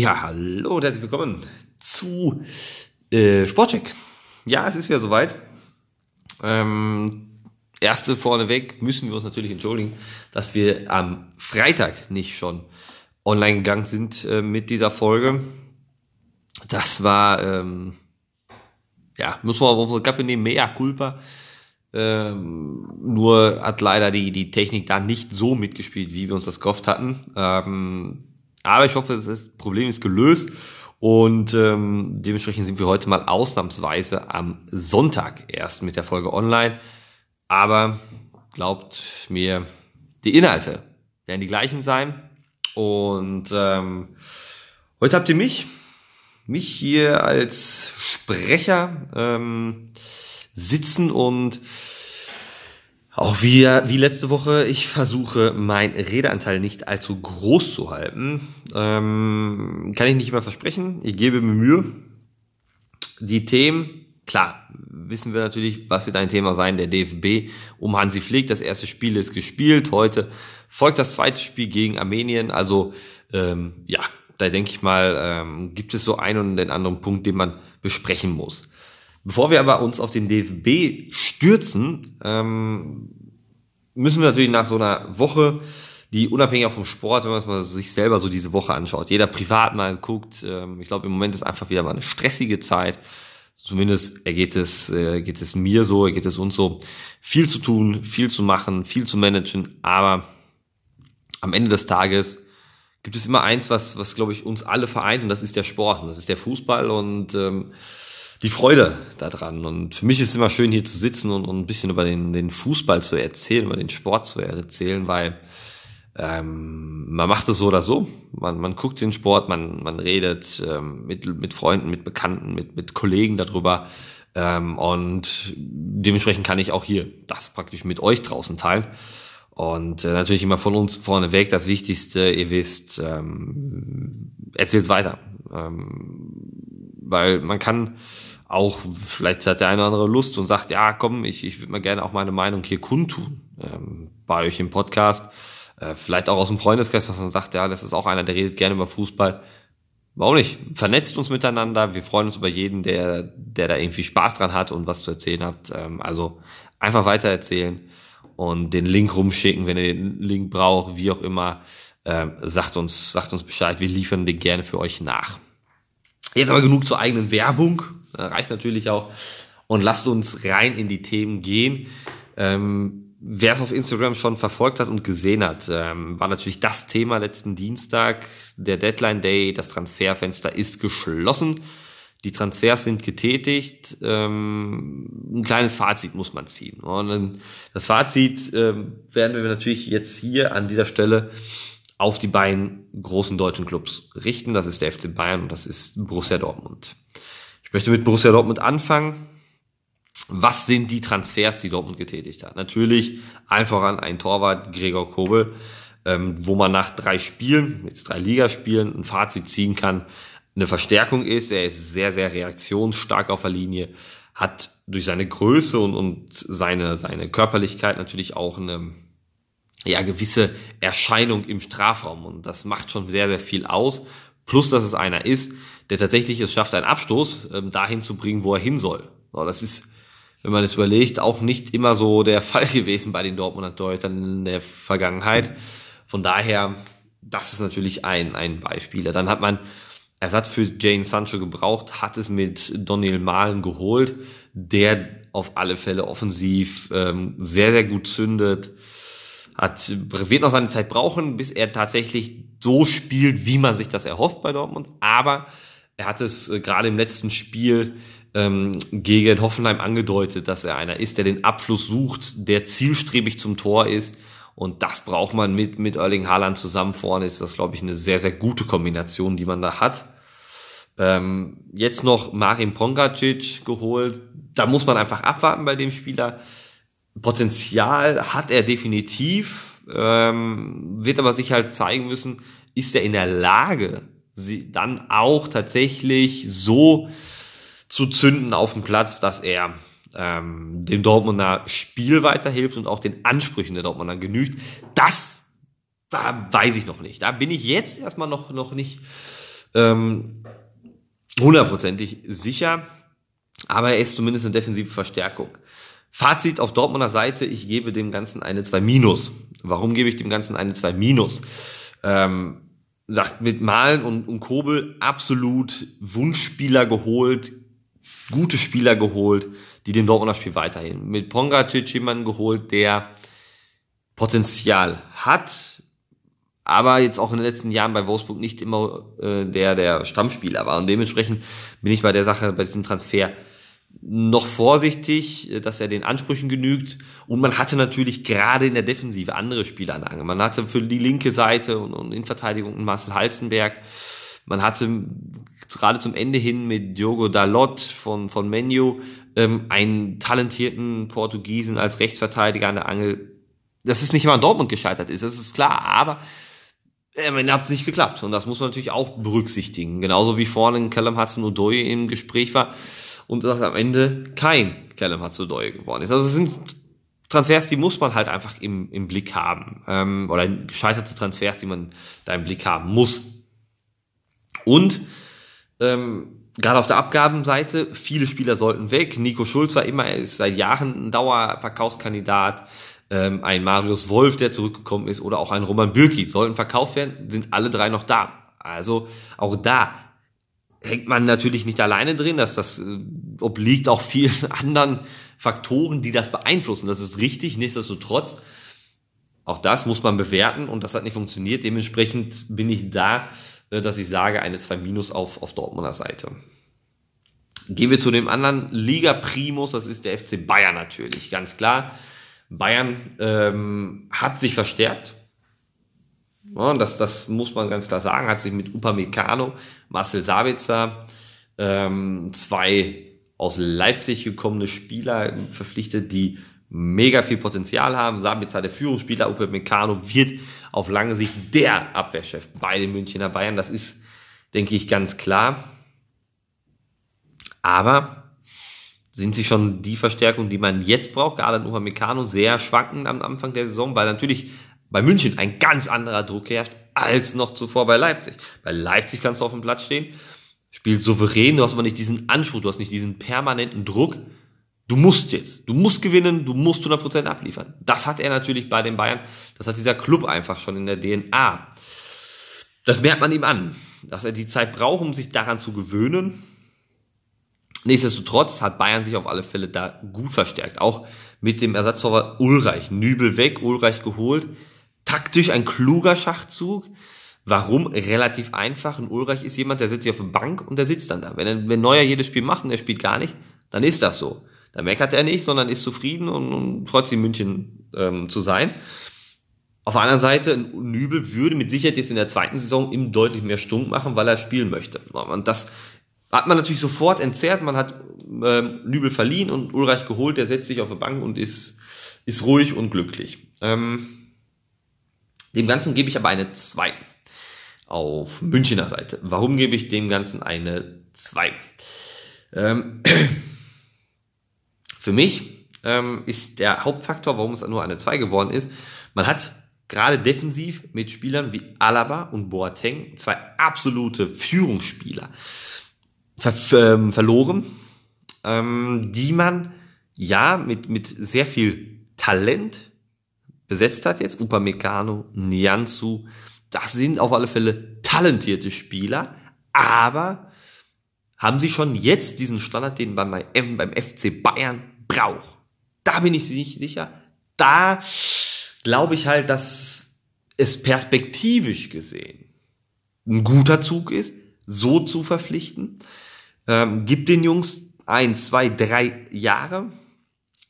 Ja, hallo und herzlich willkommen zu äh, Sportcheck. Ja, es ist wieder soweit. Ähm, erste vorneweg müssen wir uns natürlich entschuldigen, dass wir am Freitag nicht schon online gegangen sind äh, mit dieser Folge. Das war, ähm, ja, muss man auf unsere Kappe nehmen, mea culpa. Ähm, nur hat leider die, die Technik da nicht so mitgespielt, wie wir uns das gehofft hatten. Ähm, aber ich hoffe, das Problem ist gelöst und ähm, dementsprechend sind wir heute mal ausnahmsweise am Sonntag erst mit der Folge online. Aber glaubt mir, die Inhalte werden die gleichen sein. Und ähm, heute habt ihr mich, mich hier als Sprecher ähm, sitzen und auch wie, wie letzte Woche, ich versuche mein Redeanteil nicht allzu groß zu halten. Ähm, kann ich nicht immer versprechen. Ich gebe mir Mühe. Die Themen, klar, wissen wir natürlich, was wird ein Thema sein, der DFB um Hansi Flick. Das erste Spiel ist gespielt. Heute folgt das zweite Spiel gegen Armenien. Also ähm, ja, da denke ich mal, ähm, gibt es so einen und den anderen Punkt, den man besprechen muss. Bevor wir aber uns auf den DFB stürzen, ähm, müssen wir natürlich nach so einer Woche, die unabhängig auch vom Sport, wenn man es mal sich selber so diese Woche anschaut, jeder privat mal guckt, ähm, ich glaube im Moment ist einfach wieder mal eine stressige Zeit. Zumindest ergeht es, äh, geht es mir so, geht es uns so. Viel zu tun, viel zu machen, viel zu managen, aber am Ende des Tages gibt es immer eins, was, was glaube ich uns alle vereint und das ist der Sport und das ist der Fußball und ähm, die Freude daran. Und für mich ist es immer schön, hier zu sitzen und, und ein bisschen über den, den Fußball zu erzählen, über den Sport zu erzählen, weil ähm, man macht es so oder so. Man, man guckt den Sport, man, man redet ähm, mit, mit Freunden, mit Bekannten, mit, mit Kollegen darüber. Ähm, und dementsprechend kann ich auch hier das praktisch mit euch draußen teilen. Und äh, natürlich immer von uns vorneweg das Wichtigste, ihr wisst, ähm, erzählt weiter. Ähm, weil man kann auch, vielleicht hat der eine oder andere Lust und sagt, ja, komm, ich, ich würde mal gerne auch meine Meinung hier kundtun ähm, bei euch im Podcast. Äh, vielleicht auch aus dem Freundeskreis, dass man sagt, ja, das ist auch einer, der redet gerne über Fußball. Warum nicht? Vernetzt uns miteinander. Wir freuen uns über jeden, der, der da irgendwie Spaß dran hat und was zu erzählen habt. Ähm, also einfach weiter erzählen und den Link rumschicken, wenn ihr den Link braucht, wie auch immer. Ähm, sagt uns, sagt uns Bescheid. Wir liefern den gerne für euch nach. Jetzt aber genug zur eigenen Werbung. Reicht natürlich auch. Und lasst uns rein in die Themen gehen. Ähm, wer es auf Instagram schon verfolgt hat und gesehen hat, ähm, war natürlich das Thema letzten Dienstag. Der Deadline Day, das Transferfenster ist geschlossen. Die Transfers sind getätigt. Ähm, ein kleines Fazit muss man ziehen. Und das Fazit ähm, werden wir natürlich jetzt hier an dieser Stelle auf die beiden großen deutschen Clubs richten. Das ist der FC Bayern und das ist Borussia Dortmund. Ich möchte mit Borussia Dortmund anfangen. Was sind die Transfers, die Dortmund getätigt hat? Natürlich einfach an ein Torwart, Gregor Kobel, ähm, wo man nach drei Spielen, jetzt drei Ligaspielen, ein Fazit ziehen kann, eine Verstärkung ist. Er ist sehr, sehr reaktionsstark auf der Linie, hat durch seine Größe und, und seine, seine Körperlichkeit natürlich auch eine ja, gewisse Erscheinung im Strafraum und das macht schon sehr, sehr viel aus. Plus, dass es einer ist, der tatsächlich es schafft, einen Abstoß ähm, dahin zu bringen, wo er hin soll. So, das ist, wenn man es überlegt, auch nicht immer so der Fall gewesen bei den Dortmunder Torhütern in der Vergangenheit. Von daher, das ist natürlich ein, ein Beispiel. Dann hat man Ersatz für Jane Sancho gebraucht, hat es mit Daniel Mahlen geholt, der auf alle Fälle offensiv ähm, sehr, sehr gut zündet, hat, wird noch seine Zeit brauchen, bis er tatsächlich so spielt, wie man sich das erhofft bei Dortmund. Aber er hat es äh, gerade im letzten Spiel ähm, gegen Hoffenheim angedeutet, dass er einer ist, der den Abschluss sucht, der zielstrebig zum Tor ist. Und das braucht man mit, mit Erling Haaland zusammen vorne. Ist das, glaube ich, eine sehr, sehr gute Kombination, die man da hat. Ähm, jetzt noch Marin Pongacic geholt. Da muss man einfach abwarten bei dem Spieler. Potenzial hat er definitiv, ähm, wird aber sich halt zeigen müssen, ist er in der Lage, sie dann auch tatsächlich so zu zünden auf dem Platz, dass er ähm, dem Dortmunder Spiel weiterhilft und auch den Ansprüchen der Dortmunder genügt. Das da weiß ich noch nicht. Da bin ich jetzt erstmal noch, noch nicht ähm, hundertprozentig sicher, aber er ist zumindest eine defensive Verstärkung. Fazit auf Dortmunder Seite, ich gebe dem Ganzen eine 2 Minus. Warum gebe ich dem Ganzen eine 2 Minus? Ähm, sagt mit Malen und, und Kobel absolut Wunschspieler geholt, gute Spieler geholt, die dem Dortmunder Spiel weiterhin. Mit Pongacic jemanden geholt, der Potenzial hat, aber jetzt auch in den letzten Jahren bei Wolfsburg nicht immer äh, der der Stammspieler war und dementsprechend bin ich bei der Sache bei diesem Transfer noch vorsichtig, äh, dass er den Ansprüchen genügt. Und man hatte natürlich gerade in der Defensive andere Spieler an Angel. Man hatte für die linke Seite und, und in Verteidigung einen Marcel Halstenberg. Man hatte gerade zum Ende hin mit Diogo Dalot von, von Menu ähm, einen talentierten Portugiesen als Rechtsverteidiger an der Angel. Das ist nicht immer in Dortmund gescheitert ist, das ist klar, aber äh, man hat es nicht geklappt. Und das muss man natürlich auch berücksichtigen. Genauso wie vorne in Callum Hudson-Odoi im Gespräch war und dass am Ende kein Callum Hudson-Odoi geworden ist. Also es sind Transfers, die muss man halt einfach im, im Blick haben. Ähm, oder gescheiterte Transfers, die man da im Blick haben muss. Und ähm, gerade auf der Abgabenseite, viele Spieler sollten weg. Nico Schulz war immer, er ist seit Jahren ein Dauerverkaufskandidat. Ähm, ein Marius Wolf, der zurückgekommen ist, oder auch ein Roman Bürki sollten verkauft werden, sind alle drei noch da. Also auch da hängt man natürlich nicht alleine drin, dass das äh, obliegt auch vielen anderen Faktoren, die das beeinflussen. Das ist richtig, nichtsdestotrotz. Auch das muss man bewerten und das hat nicht funktioniert. Dementsprechend bin ich da, äh, dass ich sage, eine 2 Minus auf, auf Dortmunder Seite. Gehen wir zu dem anderen Liga Primus, das ist der FC Bayern natürlich, ganz klar. Bayern ähm, hat sich verstärkt, ja, das, das muss man ganz klar sagen, hat sich mit Upamecano, Marcel Sabitzer, ähm, zwei aus Leipzig gekommene Spieler verpflichtet, die mega viel Potenzial haben. Sabitzer, der Führungsspieler, Upamecano wird auf lange Sicht der Abwehrchef bei den Münchner Bayern. Das ist, denke ich, ganz klar. Aber sind sie schon die Verstärkung, die man jetzt braucht, gerade in Upamecano, sehr schwankend am Anfang der Saison, weil natürlich bei München ein ganz anderer Druck herrscht als noch zuvor bei Leipzig. Bei Leipzig kannst du auf dem Platz stehen, spielst souverän, du hast aber nicht diesen Anspruch, du hast nicht diesen permanenten Druck. Du musst jetzt, du musst gewinnen, du musst 100% abliefern. Das hat er natürlich bei den Bayern, das hat dieser Club einfach schon in der DNA. Das merkt man ihm an, dass er die Zeit braucht, um sich daran zu gewöhnen. Nichtsdestotrotz hat Bayern sich auf alle Fälle da gut verstärkt. Auch mit dem Ersatztorwart Ulreich. Nübel weg, Ulreich geholt taktisch ein kluger Schachzug. Warum? Relativ einfach. Und Ulreich ist jemand, der sitzt sich auf der Bank und der sitzt dann da. Wenn, er, wenn Neuer jedes Spiel macht und er spielt gar nicht, dann ist das so. Da meckert er nicht, sondern ist zufrieden und, und freut sich in München ähm, zu sein. Auf der anderen Seite, Nübel würde mit Sicherheit jetzt in der zweiten Saison ihm deutlich mehr Stunk machen, weil er spielen möchte. Und das hat man natürlich sofort entzerrt. Man hat ähm, Nübel verliehen und Ulreich geholt. Der setzt sich auf der Bank und ist, ist ruhig und glücklich. Ähm, dem Ganzen gebe ich aber eine 2 auf Münchner Seite. Warum gebe ich dem Ganzen eine 2? Ähm, für mich ähm, ist der Hauptfaktor, warum es nur eine 2 geworden ist, man hat gerade defensiv mit Spielern wie Alaba und Boateng zwei absolute Führungsspieler ver ähm, verloren, ähm, die man ja mit, mit sehr viel Talent besetzt hat jetzt, Upamecano, Nianzu, das sind auf alle Fälle talentierte Spieler, aber haben sie schon jetzt diesen Standard, den man beim, beim FC Bayern braucht? Da bin ich nicht sicher. Da glaube ich halt, dass es perspektivisch gesehen ein guter Zug ist, so zu verpflichten. Ähm, gibt den Jungs ein, zwei, drei Jahre.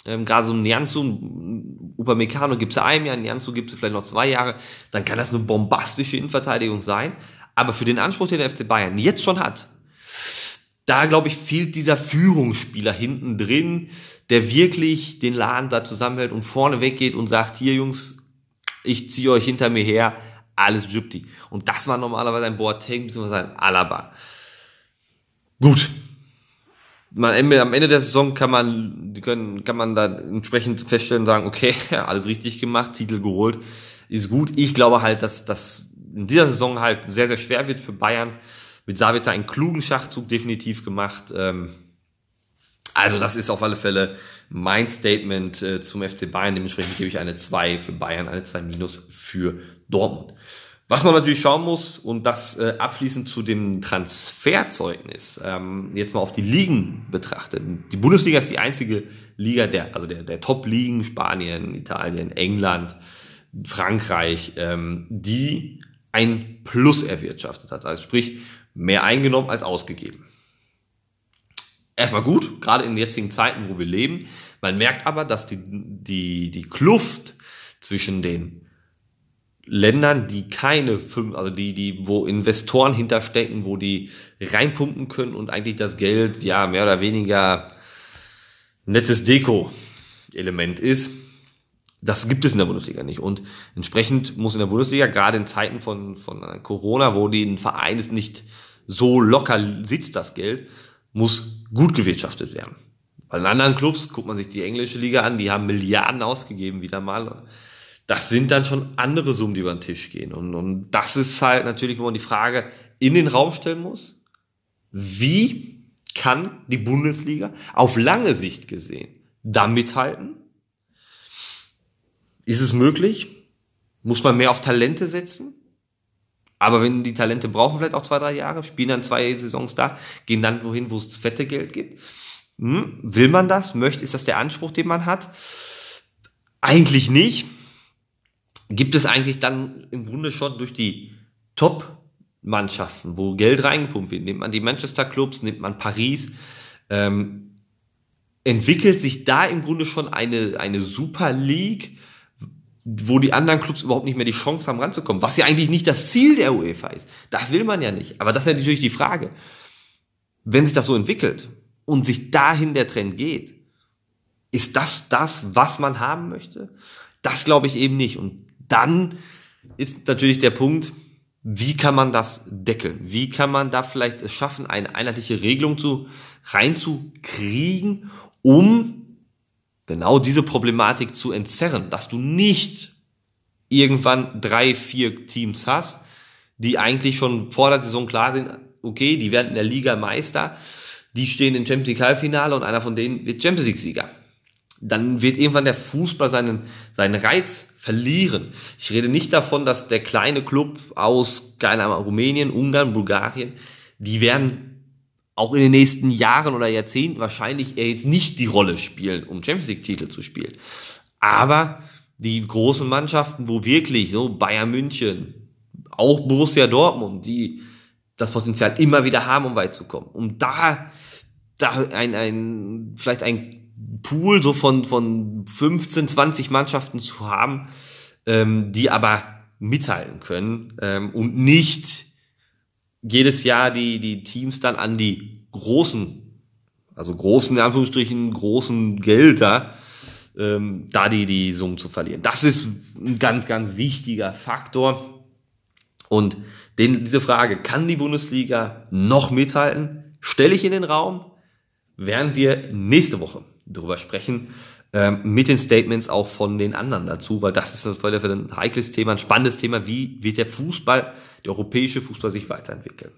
Ähm, Gerade so ein Nianzu, Upamecano gibt es einem Jahr, Nianzu gibt es vielleicht noch zwei Jahre, dann kann das eine bombastische Innenverteidigung sein. Aber für den Anspruch, den der FC Bayern jetzt schon hat, da glaube ich, fehlt dieser Führungsspieler hinten drin, der wirklich den Laden da zusammenhält und vorne weggeht und sagt, hier Jungs, ich ziehe euch hinter mir her, alles Jupti. Und das war normalerweise ein Boateng bzw. ein Alaba. Gut, man, am Ende der Saison kann man, können, kann man da entsprechend feststellen, sagen, okay, alles richtig gemacht, Titel geholt, ist gut. Ich glaube halt, dass das in dieser Saison halt sehr, sehr schwer wird für Bayern mit Sabitzer einen klugen Schachzug definitiv gemacht. Ähm, also das ist auf alle Fälle mein Statement äh, zum FC Bayern. Dementsprechend gebe ich eine 2 für Bayern, eine 2 minus für Dortmund. Was man natürlich schauen muss, und das äh, abschließend zu dem Transferzeugnis, ähm, jetzt mal auf die Ligen betrachtet. Die Bundesliga ist die einzige Liga der, also der, der Top-Ligen, Spanien, Italien, England, Frankreich, ähm, die ein Plus erwirtschaftet hat. Also sprich, mehr eingenommen als ausgegeben. Erstmal gut, gerade in den jetzigen Zeiten, wo wir leben. Man merkt aber, dass die, die, die Kluft zwischen den Ländern, die keine fünf, also die, die, wo Investoren hinterstecken, wo die reinpumpen können und eigentlich das Geld ja mehr oder weniger nettes Deko-Element ist, das gibt es in der Bundesliga nicht. Und entsprechend muss in der Bundesliga, gerade in Zeiten von, von Corona, wo den Verein ist nicht so locker sitzt, das Geld, muss gut gewirtschaftet werden. Bei den anderen Clubs, guckt man sich die englische Liga an, die haben Milliarden ausgegeben wieder mal das sind dann schon andere Summen, die über den Tisch gehen. Und, und das ist halt natürlich, wo man die Frage in den Raum stellen muss, wie kann die Bundesliga auf lange Sicht gesehen da mithalten? Ist es möglich? Muss man mehr auf Talente setzen? Aber wenn die Talente brauchen vielleicht auch zwei, drei Jahre, spielen dann zwei Saisons da, gehen dann wohin, wo es fette Geld gibt. Hm? Will man das? Möchte, ist das der Anspruch, den man hat? Eigentlich nicht gibt es eigentlich dann im Grunde schon durch die Top-Mannschaften, wo Geld reingepumpt wird, nimmt man die Manchester Clubs, nimmt man Paris, ähm, entwickelt sich da im Grunde schon eine, eine Super League, wo die anderen Clubs überhaupt nicht mehr die Chance haben ranzukommen, was ja eigentlich nicht das Ziel der UEFA ist. Das will man ja nicht. Aber das ist ja natürlich die Frage. Wenn sich das so entwickelt und sich dahin der Trend geht, ist das das, was man haben möchte? Das glaube ich eben nicht. Und dann ist natürlich der Punkt, wie kann man das deckeln? Wie kann man da vielleicht es schaffen, eine einheitliche Regelung zu, reinzukriegen, um genau diese Problematik zu entzerren, dass du nicht irgendwann drei, vier Teams hast, die eigentlich schon vor der Saison klar sind, okay, die werden in der Liga Meister, die stehen im Champions League Halbfinale und einer von denen wird Champions League Sieger. Dann wird irgendwann der Fußball seinen, seinen Reiz verlieren. Ich rede nicht davon, dass der kleine Club aus keine Ahnung, Rumänien, Ungarn, Bulgarien, die werden auch in den nächsten Jahren oder Jahrzehnten wahrscheinlich eher jetzt nicht die Rolle spielen, um Champions League Titel zu spielen. Aber die großen Mannschaften, wo wirklich so Bayern München, auch Borussia Dortmund, die das Potenzial immer wieder haben, um weit zu kommen, um da da ein, ein vielleicht ein Pool so von, von 15, 20 Mannschaften zu haben, ähm, die aber mithalten können ähm, und nicht jedes Jahr die, die Teams dann an die großen, also großen, in Anführungsstrichen, großen Gelder, ähm, da die, die Summen zu verlieren. Das ist ein ganz, ganz wichtiger Faktor. Und den, diese Frage, kann die Bundesliga noch mithalten, stelle ich in den Raum, werden wir nächste Woche drüber sprechen, ähm, mit den Statements auch von den anderen dazu, weil das ist für ein heikles Thema, ein spannendes Thema, wie wird der Fußball, der europäische Fußball sich weiterentwickeln.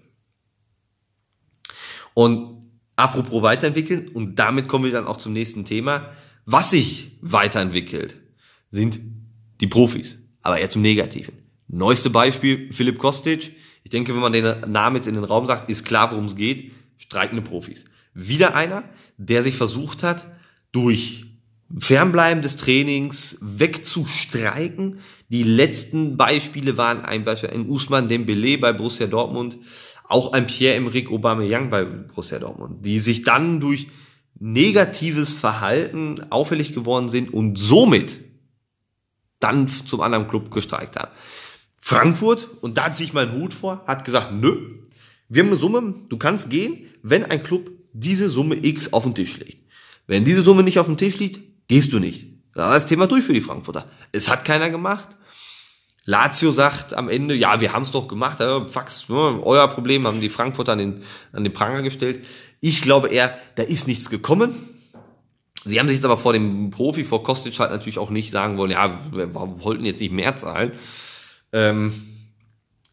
Und apropos weiterentwickeln, und damit kommen wir dann auch zum nächsten Thema, was sich weiterentwickelt, sind die Profis, aber eher zum Negativen. Neueste Beispiel, Philipp Kostic. Ich denke, wenn man den Namen jetzt in den Raum sagt, ist klar, worum es geht. Streikende Profis. Wieder einer, der sich versucht hat, durch Fernbleiben des Trainings wegzustreiken. Die letzten Beispiele waren ein Beispiel in Usman Dembele bei Borussia Dortmund, auch ein Pierre-Emerick Aubameyang bei Borussia Dortmund, die sich dann durch negatives Verhalten auffällig geworden sind und somit dann zum anderen Club gestreikt haben. Frankfurt, und da ziehe ich meinen Hut vor, hat gesagt, nö, wir haben eine Summe, du kannst gehen, wenn ein Club diese Summe X auf den Tisch legt. Wenn diese Summe nicht auf dem Tisch liegt, gehst du nicht. Da war das Thema durch für die Frankfurter. Es hat keiner gemacht. Lazio sagt am Ende, ja, wir haben es doch gemacht, ja, Fax, ne, euer Problem, haben die Frankfurter an den, an den Pranger gestellt. Ich glaube eher, da ist nichts gekommen. Sie haben sich jetzt aber vor dem Profi, vor Kostic halt natürlich auch nicht sagen wollen, ja, wir wollten jetzt nicht mehr zahlen. Ähm,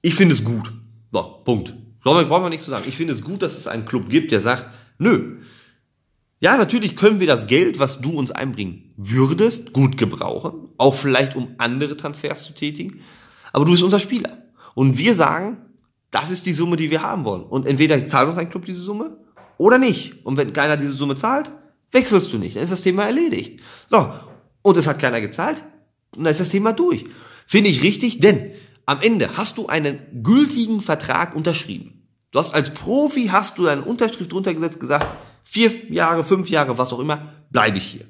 ich finde es gut. So, Punkt. Brauchen wir nichts zu sagen. Ich finde es gut, dass es einen Club gibt, der sagt, nö. Ja, natürlich können wir das Geld, was du uns einbringen würdest, gut gebrauchen. Auch vielleicht, um andere Transfers zu tätigen. Aber du bist unser Spieler. Und wir sagen, das ist die Summe, die wir haben wollen. Und entweder zahlt uns ein Club diese Summe oder nicht. Und wenn keiner diese Summe zahlt, wechselst du nicht. Dann ist das Thema erledigt. So. Und es hat keiner gezahlt. Und dann ist das Thema durch. Finde ich richtig, denn am Ende hast du einen gültigen Vertrag unterschrieben. Du hast als Profi hast du deine Unterschrift drunter gesetzt, gesagt, vier Jahre, fünf Jahre, was auch immer, bleibe ich hier.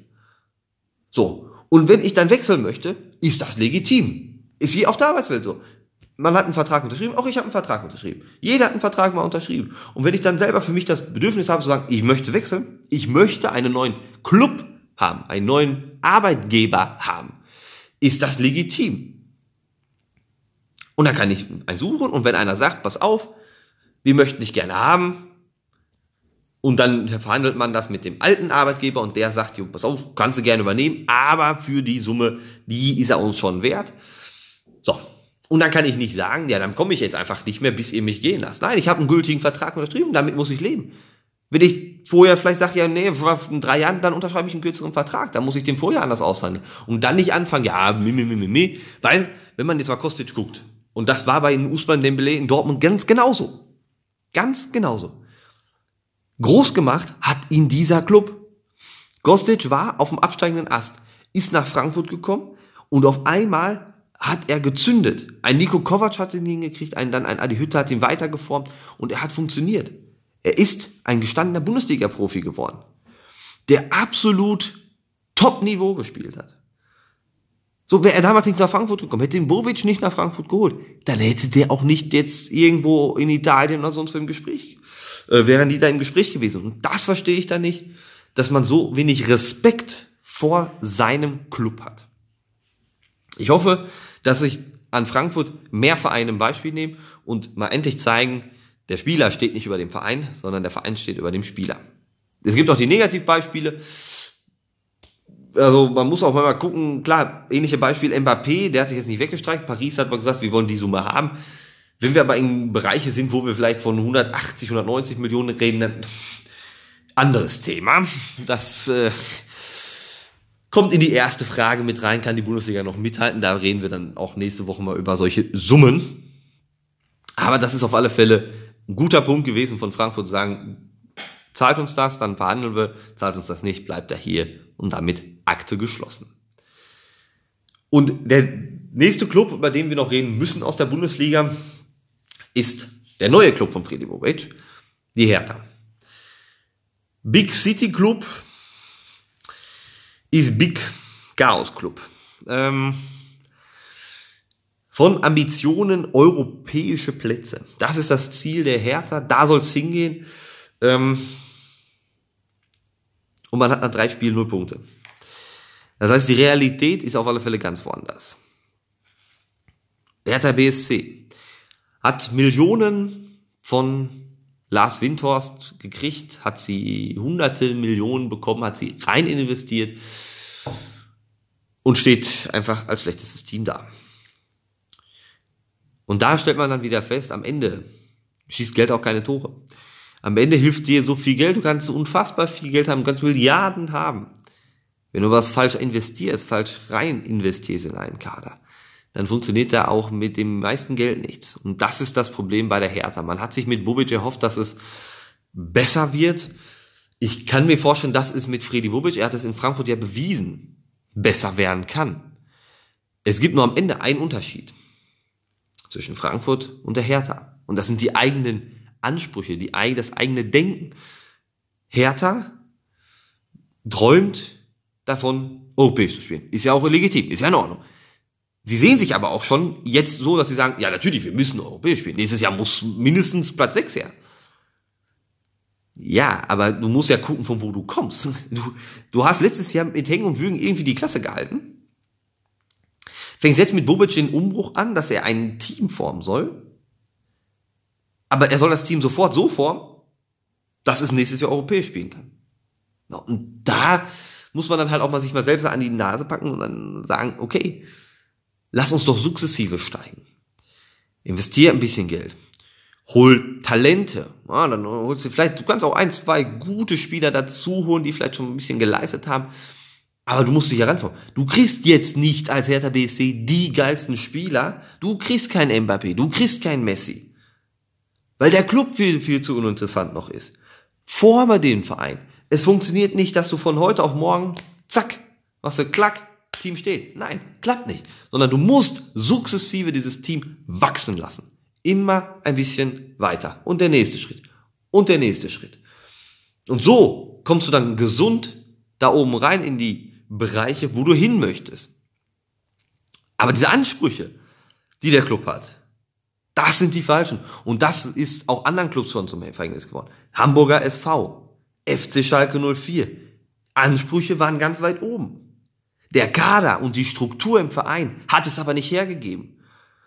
So. Und wenn ich dann wechseln möchte, ist das legitim. Ist wie auf der Arbeitswelt so. Man hat einen Vertrag unterschrieben, auch ich habe einen Vertrag unterschrieben. Jeder hat einen Vertrag mal unterschrieben. Und wenn ich dann selber für mich das Bedürfnis habe zu sagen, ich möchte wechseln, ich möchte einen neuen Club haben, einen neuen Arbeitgeber haben, ist das legitim. Und dann kann ich einen suchen und wenn einer sagt, pass auf, wir möchten dich gerne haben, und dann verhandelt man das mit dem alten Arbeitgeber und der sagt, jo, pass auf, kannst du gerne übernehmen, aber für die Summe, die ist er uns schon wert. So. Und dann kann ich nicht sagen, ja, dann komme ich jetzt einfach nicht mehr, bis ihr mich gehen lasst. Nein, ich habe einen gültigen Vertrag unterschrieben, damit muss ich leben. Wenn ich vorher vielleicht sage, ja, nee, in drei Jahren, dann unterschreibe ich einen kürzeren Vertrag, dann muss ich den vorher anders aushandeln. Und dann nicht anfangen, ja, mi, mi, mi, mi, mi. Weil, wenn man jetzt mal Kostic guckt, und das war bei Usman Dembele in Dortmund ganz genauso. Ganz genauso. Groß gemacht hat ihn dieser Club. Kostic war auf dem absteigenden Ast, ist nach Frankfurt gekommen und auf einmal hat er gezündet. Ein Nico Kovac hat ihn hingekriegt, ein, dann ein Adi Hütte hat ihn weitergeformt und er hat funktioniert. Er ist ein gestandener Bundesliga-Profi geworden, der absolut Top-Niveau gespielt hat. So, wäre er damals nicht nach Frankfurt gekommen, hätte den Bovic nicht nach Frankfurt geholt, dann hätte der auch nicht jetzt irgendwo in Italien oder sonst wo im Gespräch äh, wären die da im Gespräch gewesen. Und das verstehe ich da nicht, dass man so wenig Respekt vor seinem Club hat. Ich hoffe, dass sich an Frankfurt mehr Vereine ein Beispiel nehmen und mal endlich zeigen, der Spieler steht nicht über dem Verein, sondern der Verein steht über dem Spieler. Es gibt auch die Negativbeispiele. Also man muss auch mal gucken, klar, ähnliche Beispiel Mbappé, der hat sich jetzt nicht weggestreicht. Paris hat mal gesagt, wir wollen die Summe haben. Wenn wir aber in Bereiche sind, wo wir vielleicht von 180, 190 Millionen reden, dann anderes Thema. Das äh, kommt in die erste Frage mit rein, kann die Bundesliga noch mithalten? Da reden wir dann auch nächste Woche mal über solche Summen. Aber das ist auf alle Fälle ein guter Punkt gewesen von Frankfurt zu sagen, zahlt uns das, dann verhandeln wir, zahlt uns das nicht, bleibt er hier und damit Akte geschlossen. Und der nächste Club, über den wir noch reden müssen aus der Bundesliga, ist der neue Club von Freddy Bobic, die Hertha. Big City Club ist Big Chaos Club. Ähm, von Ambitionen europäische Plätze. Das ist das Ziel der Hertha. Da soll es hingehen. Ähm, und man hat nach drei Spielen null Punkte. Das heißt, die Realität ist auf alle Fälle ganz woanders. Hertha BSC hat Millionen von Lars Windhorst gekriegt, hat sie hunderte Millionen bekommen, hat sie rein investiert und steht einfach als schlechtestes Team da. Und da stellt man dann wieder fest, am Ende schießt Geld auch keine Tore. Am Ende hilft dir so viel Geld, du kannst unfassbar viel Geld haben, du kannst Milliarden haben. Wenn du was falsch investierst, falsch rein investierst in einen Kader, dann funktioniert da auch mit dem meisten Geld nichts. Und das ist das Problem bei der Hertha. Man hat sich mit Bobic erhofft, dass es besser wird. Ich kann mir vorstellen, dass es mit Freddy Bobic, er hat es in Frankfurt ja bewiesen, besser werden kann. Es gibt nur am Ende einen Unterschied zwischen Frankfurt und der Hertha. Und das sind die eigenen Ansprüche, die, das eigene Denken. Hertha träumt davon, europäisch zu spielen. Ist ja auch legitim, ist ja in Ordnung. Sie sehen sich aber auch schon jetzt so, dass sie sagen, ja natürlich, wir müssen europäisch spielen. Nächstes Jahr muss mindestens Platz 6 her. Ja, aber du musst ja gucken, von wo du kommst. Du, du hast letztes Jahr mit Hängen und Würgen irgendwie die Klasse gehalten. Fängst jetzt mit Bobic den Umbruch an, dass er ein Team formen soll. Aber er soll das Team sofort so formen, dass es nächstes Jahr europäisch spielen kann. Und da muss man dann halt auch mal sich mal selbst an die Nase packen und dann sagen, okay, lass uns doch sukzessive steigen. Investier ein bisschen Geld. hol Talente. Ja, dann holst du vielleicht, du kannst auch ein, zwei gute Spieler dazu holen, die vielleicht schon ein bisschen geleistet haben. Aber du musst dich heranfahren. Du kriegst jetzt nicht als Hertha BSC die geilsten Spieler. Du kriegst kein Mbappé, du kriegst kein Messi. Weil der Club viel, viel zu uninteressant noch ist. Forme den Verein. Es funktioniert nicht, dass du von heute auf morgen, zack, machst du klack, Team steht. Nein, klappt nicht. Sondern du musst sukzessive dieses Team wachsen lassen. Immer ein bisschen weiter. Und der nächste Schritt. Und der nächste Schritt. Und so kommst du dann gesund da oben rein in die Bereiche, wo du hin möchtest. Aber diese Ansprüche, die der Club hat, das sind die falschen. Und das ist auch anderen Clubs schon zum Verhängnis geworden. Hamburger SV, FC Schalke 04. Ansprüche waren ganz weit oben. Der Kader und die Struktur im Verein hat es aber nicht hergegeben.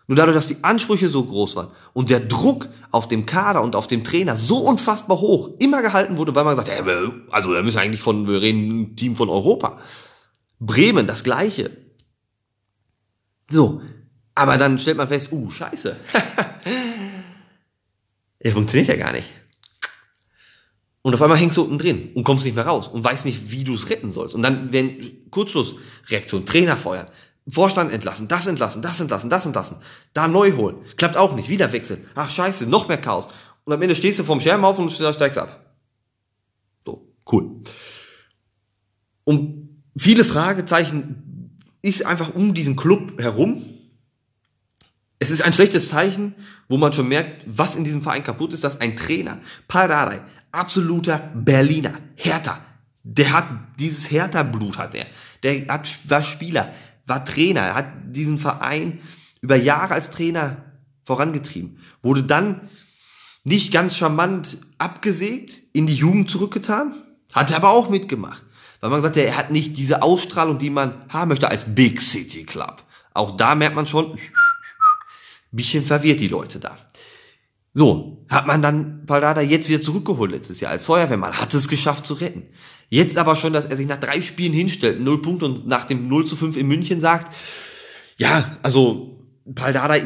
Nur dadurch, dass die Ansprüche so groß waren und der Druck auf dem Kader und auf dem Trainer so unfassbar hoch immer gehalten wurde, weil man sagt, hey, also da müssen wir eigentlich von, wir reden ein Team von Europa. Bremen, das gleiche. So. Aber dann stellt man fest, uh, scheiße. Es funktioniert ja gar nicht. Und auf einmal hängst du unten drin und kommst nicht mehr raus und weißt nicht, wie du es retten sollst. Und dann werden Kurzschlussreaktion, Trainer feuern, Vorstand entlassen, das entlassen, das entlassen, das entlassen, da neu holen. Klappt auch nicht, wieder wechseln. Ach scheiße, noch mehr Chaos. Und am Ende stehst du vorm Scherbenhaufen und steigst ab. So, cool. Und viele Fragezeichen ist einfach um diesen Club herum. Es ist ein schlechtes Zeichen, wo man schon merkt, was in diesem Verein kaputt ist, dass ein Trainer, Paradei, absoluter Berliner, Hertha, der hat dieses Hertha-Blut hat er. Der hat, war Spieler, war Trainer, hat diesen Verein über Jahre als Trainer vorangetrieben, wurde dann nicht ganz charmant abgesägt, in die Jugend zurückgetan, hat er aber auch mitgemacht. Weil man gesagt hat, er hat nicht diese Ausstrahlung, die man haben möchte als Big City Club. Auch da merkt man schon, bisschen verwirrt die Leute da. So, hat man dann Paldada jetzt wieder zurückgeholt letztes Jahr als Feuerwehrmann, hat es geschafft zu retten. Jetzt aber schon, dass er sich nach drei Spielen hinstellt, null Punkte und nach dem 0 zu 5 in München sagt, ja, also Paldada,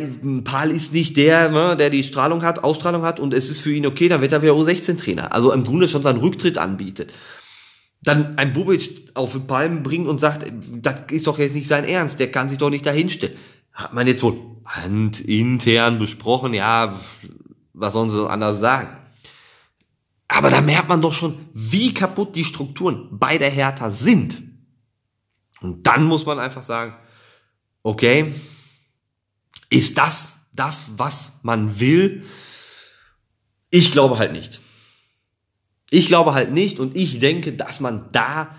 Pal ist nicht der, ne, der die Strahlung hat, Ausstrahlung hat und es ist für ihn okay, dann wird er wieder U16-Trainer. Also im Grunde schon seinen Rücktritt anbietet. Dann ein Bubic auf den Palmen bringt und sagt, das ist doch jetzt nicht sein Ernst, der kann sich doch nicht dahinstellen. Hat man jetzt wohl handintern besprochen, ja, was sollen sie anders sagen? Aber da merkt man doch schon, wie kaputt die Strukturen bei der Hertha sind. Und dann muss man einfach sagen, okay, ist das das, was man will? Ich glaube halt nicht. Ich glaube halt nicht und ich denke, dass man da,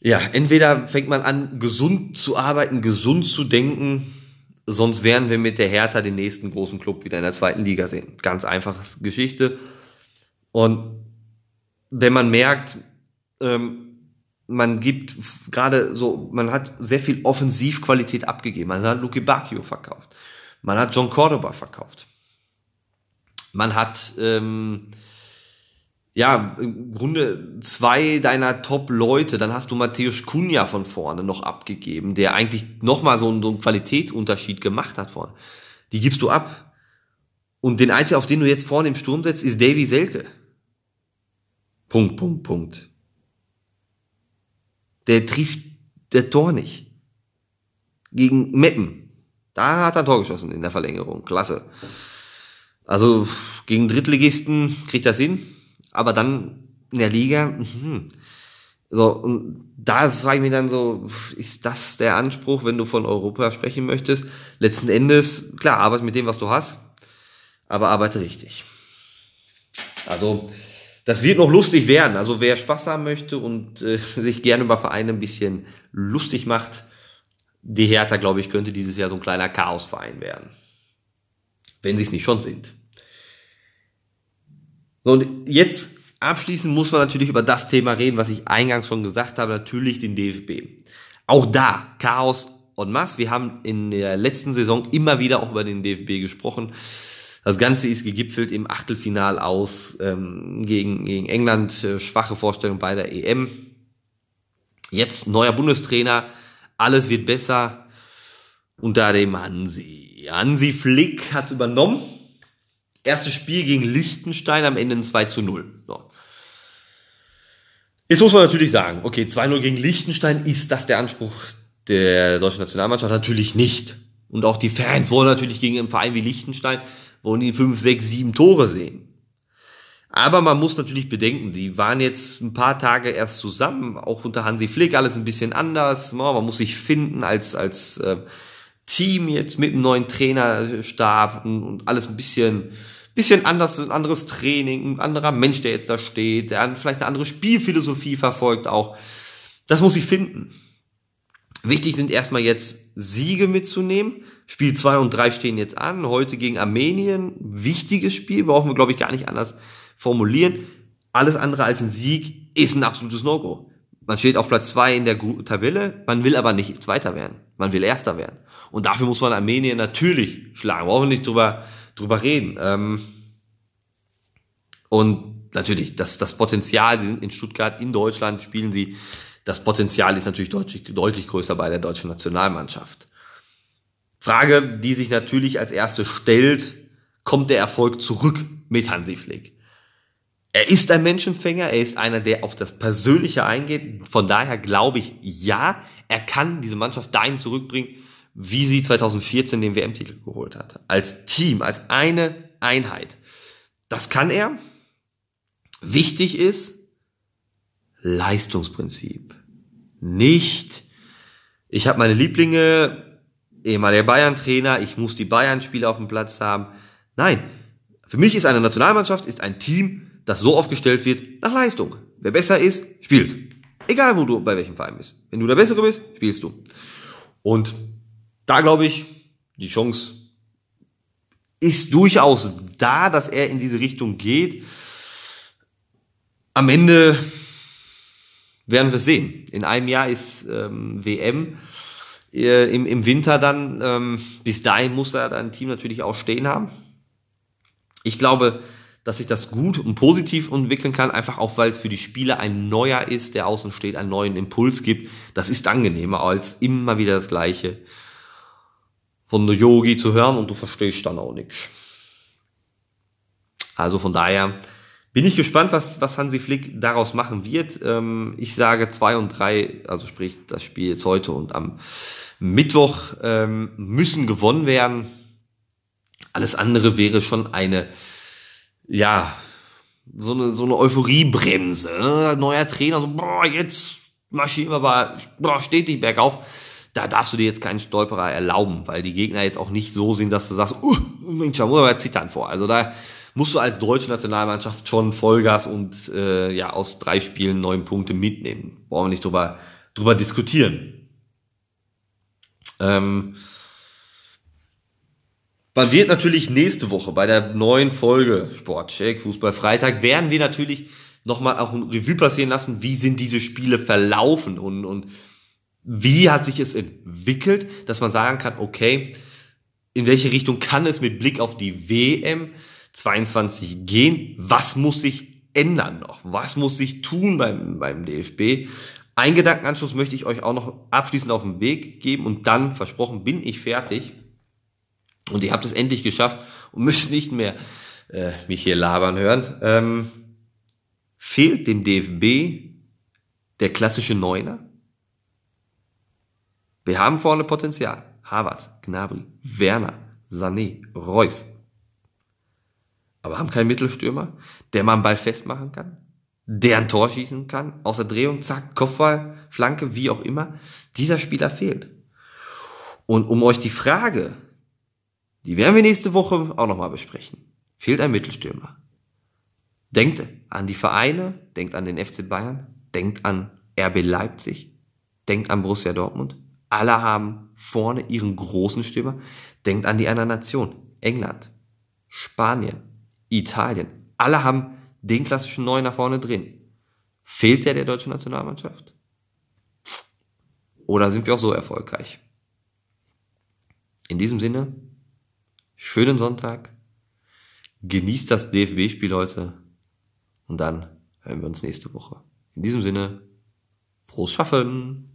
ja, entweder fängt man an, gesund zu arbeiten, gesund zu denken, sonst werden wir mit der Hertha den nächsten großen Club wieder in der zweiten Liga sehen. Ganz einfache Geschichte. Und wenn man merkt, ähm, man gibt gerade so, man hat sehr viel Offensivqualität abgegeben. Man hat Luke Bacchio verkauft. Man hat John Cordoba verkauft. Man hat ähm, ja im Grunde zwei deiner Top-Leute. Dann hast du Matthäus Cunha von vorne noch abgegeben, der eigentlich nochmal so, einen, so einen Qualitätsunterschied gemacht hat vorne. Die gibst du ab. Und den einzigen, auf den du jetzt vorne im Sturm setzt, ist Davy Selke. Punkt, Punkt, Punkt. Der trifft der Tor nicht. Gegen Meppen. Da hat er ein Tor geschossen in der Verlängerung. Klasse. Also gegen Drittligisten kriegt das hin, aber dann in der Liga, mh. so, und da frage ich mich dann so, ist das der Anspruch, wenn du von Europa sprechen möchtest? Letzten Endes, klar, arbeite mit dem, was du hast, aber arbeite richtig. Also, das wird noch lustig werden. Also wer Spaß haben möchte und äh, sich gerne über Vereine ein bisschen lustig macht, die Hertha, glaube ich, könnte dieses Jahr so ein kleiner Chaosverein werden. Wenn sie es nicht schon sind. So, und jetzt abschließend muss man natürlich über das Thema reden, was ich eingangs schon gesagt habe, natürlich den DFB. Auch da Chaos en masse. Wir haben in der letzten Saison immer wieder auch über den DFB gesprochen. Das Ganze ist gegipfelt im Achtelfinal aus ähm, gegen, gegen England. Äh, schwache Vorstellung bei der EM. Jetzt neuer Bundestrainer. Alles wird besser unter dem Hansi. Hansi Flick hat übernommen. Erstes Spiel gegen Liechtenstein am Ende ein 2 zu 0. So. Jetzt muss man natürlich sagen, okay, 2-0 gegen Liechtenstein, ist das der Anspruch der deutschen Nationalmannschaft? Natürlich nicht. Und auch die Fans wollen natürlich gegen einen Verein wie Liechtenstein, wollen die 5, 6, 7 Tore sehen. Aber man muss natürlich bedenken, die waren jetzt ein paar Tage erst zusammen, auch unter Hansi Flick, alles ein bisschen anders. Man muss sich finden als, als äh, Team jetzt mit einem neuen Trainerstab und, und alles ein bisschen, bisschen anders, ein anderes Training, ein anderer Mensch, der jetzt da steht, der vielleicht eine andere Spielphilosophie verfolgt auch. Das muss ich finden. Wichtig sind erstmal jetzt Siege mitzunehmen. Spiel zwei und drei stehen jetzt an. Heute gegen Armenien. Wichtiges Spiel, brauchen wir, glaube ich, gar nicht anders formulieren. Alles andere als ein Sieg ist ein absolutes No-Go. Man steht auf Platz zwei in der Tabelle, man will aber nicht Zweiter werden. Man will Erster werden. Und dafür muss man Armenien natürlich schlagen. Brauchen wir nicht drüber, drüber reden. Ähm und natürlich, das, das Potenzial, die sind in Stuttgart, in Deutschland spielen sie. Das Potenzial ist natürlich deutlich, deutlich größer bei der deutschen Nationalmannschaft. Frage, die sich natürlich als erste stellt, kommt der Erfolg zurück mit Hansi Flick? Er ist ein Menschenfänger, er ist einer, der auf das Persönliche eingeht. Von daher glaube ich, ja, er kann diese Mannschaft dahin zurückbringen, wie sie 2014 den WM-Titel geholt hat. Als Team, als eine Einheit. Das kann er. Wichtig ist Leistungsprinzip. Nicht, ich habe meine Lieblinge, ehemaliger Bayern-Trainer, ich muss die Bayern-Spieler auf dem Platz haben. Nein, für mich ist eine Nationalmannschaft, ist ein Team, das so aufgestellt wird nach Leistung. Wer besser ist, spielt. Egal, wo du bei welchem Verein bist. Wenn du der Bessere bist, spielst du. Und da glaube ich, die Chance ist durchaus da, dass er in diese Richtung geht. Am Ende werden wir sehen. In einem Jahr ist ähm, WM. Äh, im, Im Winter dann, ähm, bis dahin muss er ein Team natürlich auch stehen haben. Ich glaube, dass sich das gut und positiv entwickeln kann, einfach auch weil es für die Spieler ein neuer ist, der außen steht, einen neuen Impuls gibt. Das ist angenehmer als immer wieder das Gleiche von der Yogi zu hören und du verstehst dann auch nichts. Also von daher bin ich gespannt, was, was Hansi Flick daraus machen wird. Ähm, ich sage zwei und drei, also sprich das Spiel jetzt heute und am Mittwoch ähm, müssen gewonnen werden. Alles andere wäre schon eine ja, so eine, so eine Euphoriebremse. Ne? Neuer Trainer, so, boah, jetzt marschieren wir aber boah, stetig bergauf. Da darfst du dir jetzt keinen Stolperer erlauben, weil die Gegner jetzt auch nicht so sind, dass du sagst, uh, Mensch, da muss aber zittern vor. Also da musst du als deutsche Nationalmannschaft schon Vollgas und äh, ja aus drei Spielen neun Punkte mitnehmen. Brauchen wir nicht drüber, drüber diskutieren. Ähm, man wird natürlich nächste Woche bei der neuen Folge Sportcheck, Fußball Freitag, werden wir natürlich nochmal auch ein Revue passieren lassen, wie sind diese Spiele verlaufen und, und wie hat sich es entwickelt, dass man sagen kann, okay, in welche Richtung kann es mit Blick auf die WM 22 gehen? Was muss sich ändern noch? Was muss sich tun beim, beim DFB? Ein Gedankenanschluss möchte ich euch auch noch abschließend auf den Weg geben und dann, versprochen, bin ich fertig. Und ihr habt es endlich geschafft und müsst nicht mehr äh, mich hier labern hören. Ähm, fehlt dem DFB der klassische Neuner? Wir haben vorne Potenzial. Havertz, Gnabry, Werner, Sané, Reus. Aber haben keinen Mittelstürmer, der mal einen Ball festmachen kann, der ein Tor schießen kann, aus der Drehung, zack, Kopfball, Flanke, wie auch immer. Dieser Spieler fehlt. Und um euch die Frage die werden wir nächste Woche auch nochmal besprechen. Fehlt ein Mittelstürmer. Denkt an die Vereine, denkt an den FC Bayern, denkt an RB Leipzig, denkt an Borussia Dortmund. Alle haben vorne ihren großen Stürmer. Denkt an die anderen Nationen. England, Spanien, Italien. Alle haben den klassischen Neuner vorne drin. Fehlt der der deutschen Nationalmannschaft? Oder sind wir auch so erfolgreich? In diesem Sinne, schönen Sonntag, genießt das DFB-Spiel heute und dann hören wir uns nächste Woche. In diesem Sinne, frohes Schaffen!